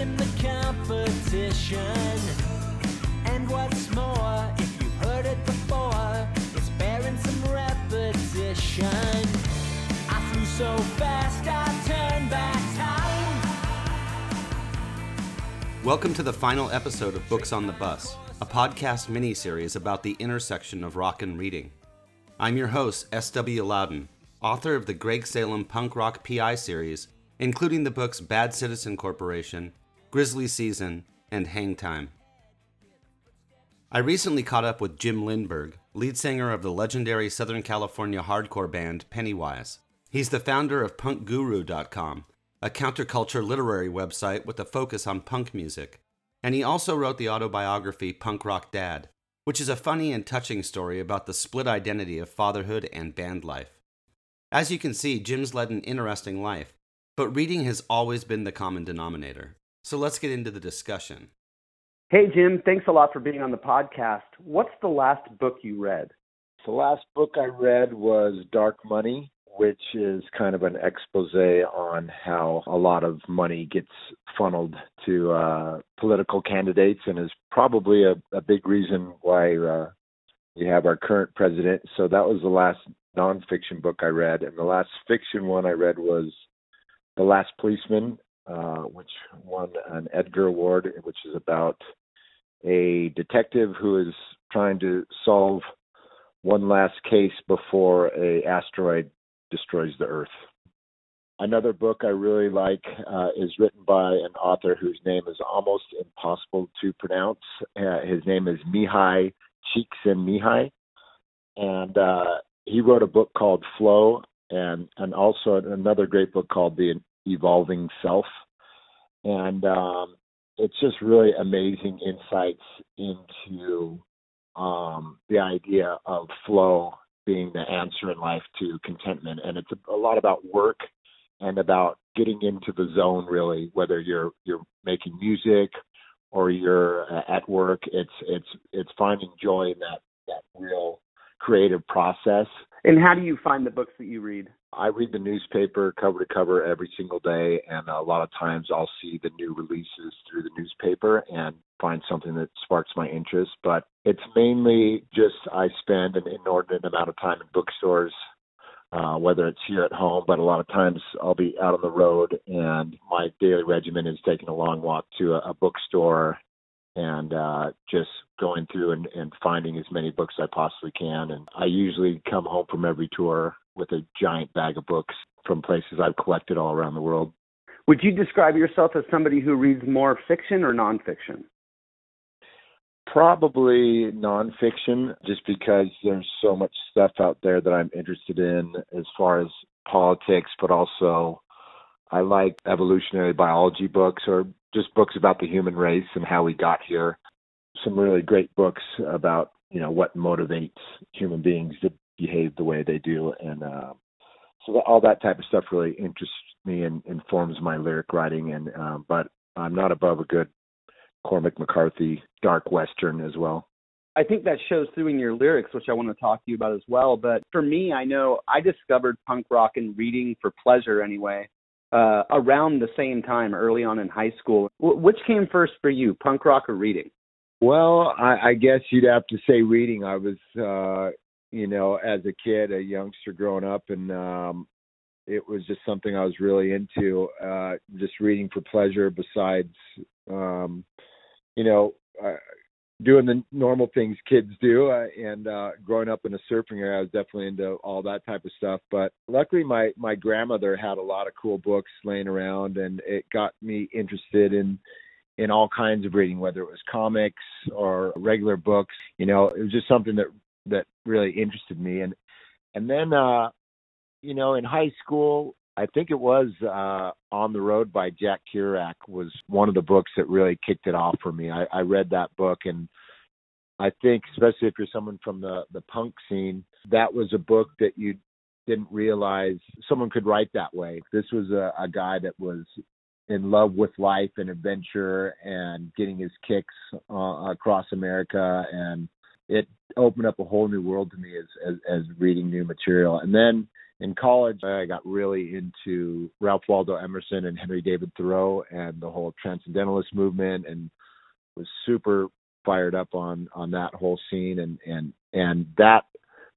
taking the competition. And what's more, if you've heard it before, it's bearing some repetition. I flew so fast, I turned back time. Welcome to the final episode of Books on the Bus, a podcast mini-series about the intersection of rock and reading. I'm your host, S.W. Lauden, author of the Greg Salem punk rock PI series, including the books Bad Citizen Corporation, Grizzly Season, and Hang Time. I recently caught up with Jim Lindberg, lead singer of the legendary Southern California hardcore band Pennywise. He's the founder of punkguru.com, a counterculture literary website with a focus on punk music. And he also wrote the autobiography Punk Rock Dad, which is a funny and touching story about the split identity of fatherhood and band life. As you can see, Jim's led an interesting life, but reading has always been the common denominator. So let's get into the discussion. Hey, Jim, thanks a lot for being on the podcast. What's the last book you read? The last book I read was Dark Money which is kind of an expose on how a lot of money gets funneled to uh, political candidates and is probably a, a big reason why uh, we have our current president. So that was the last nonfiction book I read. And the last fiction one I read was The Last Policeman, uh, which won an Edgar Award, which is about a detective who is trying to solve one last case before a asteroid destroys the earth. Another book I really like uh, is written by an author whose name is almost impossible to pronounce. Uh, his name is Mihaly Csikszentmihalyi, and uh, he wrote a book called Flow, and and also another great book called The Evolving Self. And um, it's just really amazing insights into um, the idea of flow being the answer in life to contentment. And it's a, a lot about work and about getting into the zone really, whether you're you're making music or you're uh, at work. It's it's it's finding joy in that that real creative process. And how do you find the books that you read? I read the newspaper cover to cover every single day, and a lot of times I'll see the new releases through the newspaper and find something that sparks my interest. But it's mainly just I spend an inordinate amount of time in bookstores, uh, whether it's here at home, but a lot of times I'll be out on the road, and my daily regimen is taking a long walk to a, a bookstore and uh, just going through and, and finding as many books as I possibly can. And I usually come home from every tour with a giant bag of books from places I've collected all around the world. Would you describe yourself as somebody who reads more fiction or nonfiction? Probably nonfiction, just because there's so much stuff out there that I'm interested in as far as politics, but also I like evolutionary biology books or just books about the human race and how we got here. Some really great books about you know what motivates human beings to behave the way they do, and uh, so all that type of stuff really interests me and informs my lyric writing. And uh, but I'm not above a good Cormac McCarthy dark western as well. I think that shows through in your lyrics, which I want to talk to you about as well. But for me, I know I discovered punk rock and reading for pleasure anyway uh, around the same time, early on in high school. W- which came first for you, punk rock or reading? Well, I, I guess you'd have to say reading. I was, uh, you know, as a kid, a youngster growing up, and um, it was just something I was really into. Uh, just reading for pleasure. Besides, um, you know, uh, doing the normal things kids do uh, and uh growing up in a surfing area I was definitely into all that type of stuff but luckily my my grandmother had a lot of cool books laying around and it got me interested in in all kinds of reading whether it was comics or regular books you know it was just something that that really interested me and and then uh you know in high school I think it was uh, On the Road by Jack Kerouac was one of the books that really kicked it off for me. I, I read that book and I think, especially if you're someone from the the punk scene, that was a book that you didn't realize someone could write that way. This was a, a guy that was in love with life and adventure and getting his kicks uh, across America, and it opened up a whole new world to me as, as as reading new material. And then in college, I got really into Ralph Waldo Emerson and Henry David Thoreau and the whole transcendentalist movement, and was super fired up on on that whole scene, and and and that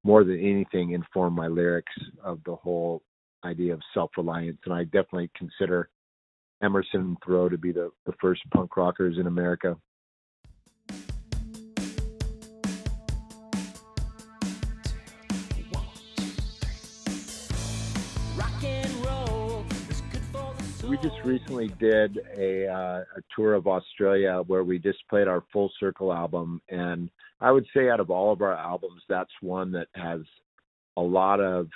more than anything informed my lyrics of the whole idea of self-reliance. And I definitely consider Emerson and Thoreau to be the the first punk rockers in America. We just recently did a, uh, a tour of Australia where we just played our Full Circle album, and I would say out of all of our albums, that's one that has a lot of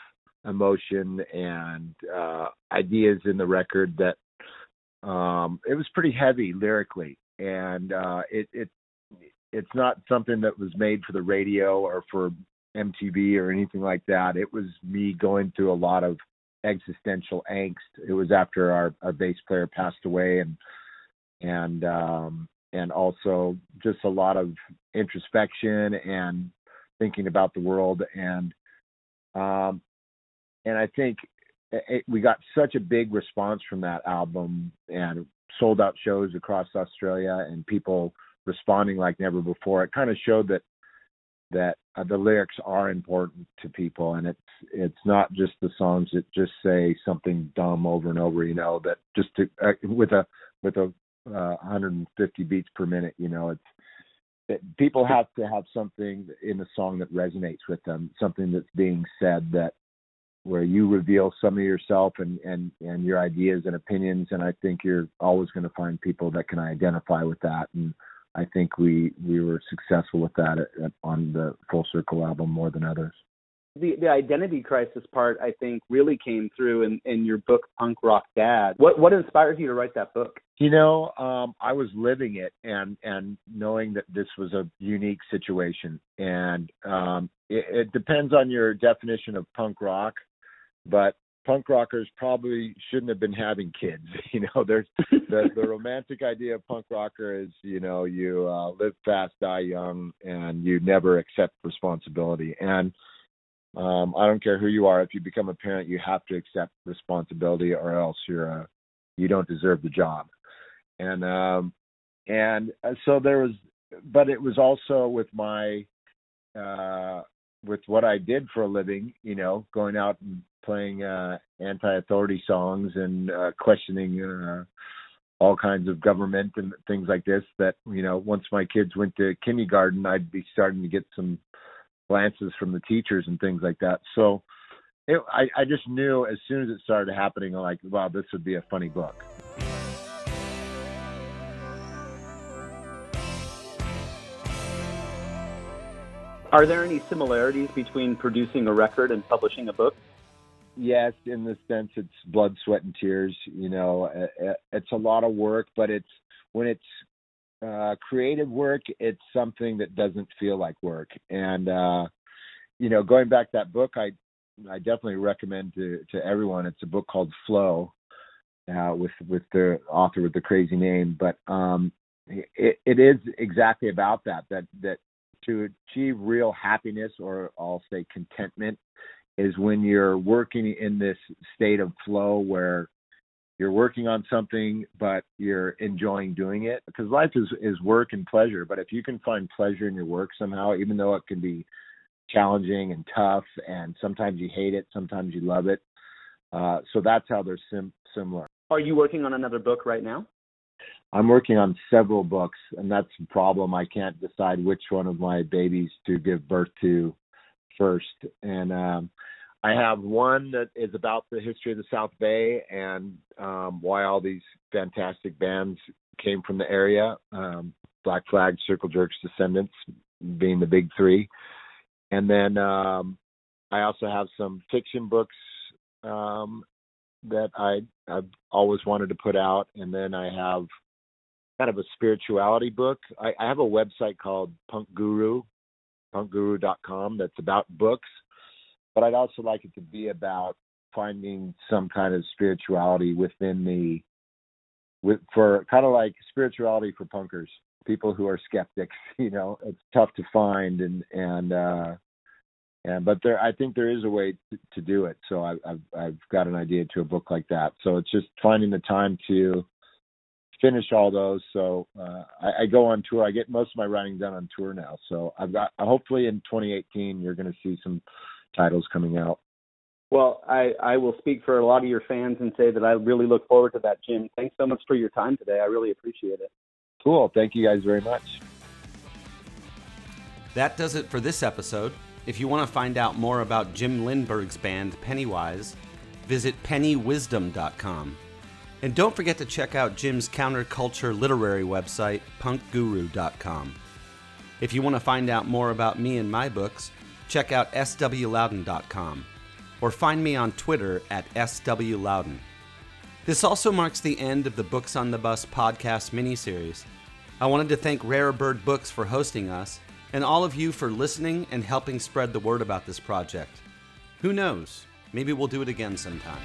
emotion and uh, ideas in the record that um, it was pretty heavy lyrically, and uh, it it it's not something that was made for the radio or for MTV or anything like that. It was me going through a lot of existential angst. It was after our, our bass player passed away and and um and also just a lot of introspection and thinking about the world and um and I think it, we got such a big response from that album and sold out shows across Australia and people responding like never before. It kind of showed that that uh, the lyrics are important to people and it's it's not just the songs that just say something dumb over and over you know that just to uh, with a with a uh, 150 beats per minute you know it's it, people have to have something in the song that resonates with them something that's being said that where you reveal some of yourself and and and your ideas and opinions and i think you're always going to find people that can identify with that and I think we we were successful with that at, at, on the Full Circle album more than others. The the identity crisis part I think really came through in, in your book Punk Rock Dad. What what inspired you to write that book? You know, um, I was living it and and knowing that this was a unique situation, and um, it, it depends on your definition of punk rock, but punk rockers probably shouldn't have been having kids. You know, there's the the romantic idea of punk rocker is you know you uh, live fast, die young, and you never accept responsibility. And um, I don't care who you are. If you become a parent, you have to accept responsibility, or else you're a you don't deserve the job. And um, and uh, so there was, but it was also with my uh with what I did for a living, you know, going out and playing uh, anti-authority songs and uh, questioning uh, all kinds of government and things like this. That you know, once my kids went to kindergarten, I'd be starting to get some glances from the teachers and things like that. So it, I, I just knew as soon as it started happening, like, wow, this would be a funny book. Are there any similarities between producing a record and publishing a book? yes, in the sense it's blood, sweat, and tears. You know, it's a lot of work, but it's when it's uh, creative work, it's something that doesn't feel like work. And uh, you know, going back that book, I I definitely recommend to to everyone. It's a book called Flow, uh, with with the author with the crazy name, but um, it it is exactly about that. That that to achieve real happiness, or I'll say contentment, is when you're working in this state of flow where you're working on something but you're enjoying doing it because life is is work and pleasure. But if you can find pleasure in your work somehow even though it can be challenging and tough and sometimes you hate it sometimes you love it uh, so that's how they're sim- similar. Are you working on another book right now i'm working on several books and that's the problem i can't decide which one of my babies to give birth to first, and um, I have one that is about the history of the South Bay and um, why all these fantastic bands came from the area. Um, Black Flag, Circle Jerks, Descendents being the big three, and then um, I also have some fiction books um, that I I've always wanted to put out, and then I have kind of a spirituality book. I, I have a website called Punk Guru, punkguru.com that's about books, but I'd also like it to be about finding some kind of spirituality within the with for kind of like spirituality for punkers, people who are skeptics, you know, it's tough to find and and uh And but there, I think there is a way to, to do it. So I, I've I've got an idea to a book like that. So it's just finding the time to finish all those. So uh, I, I go on tour. I get most of my writing done on tour now. So I've got hopefully in 2018 you're going to see some titles coming out. Well, I, I will speak for a lot of your fans and say that I really look forward to that, Jim. Thanks so much for your time today. I really appreciate it. Cool. Thank you guys very much. That does it for this episode. If you want to find out more about Jim Lindberg's band Pennywise, visit pennywisdom.com. And don't forget to check out Jim's counterculture literary website, punkguru.com. If you want to find out more about me and my books, check out swlauden.com or find me on Twitter at swlauden. This also marks the end of the Books on the Bus podcast miniseries. I wanted to thank Rare Bird Books for hosting us and all of you for listening and helping spread the word about this project. Who knows? Maybe we'll do it again sometime.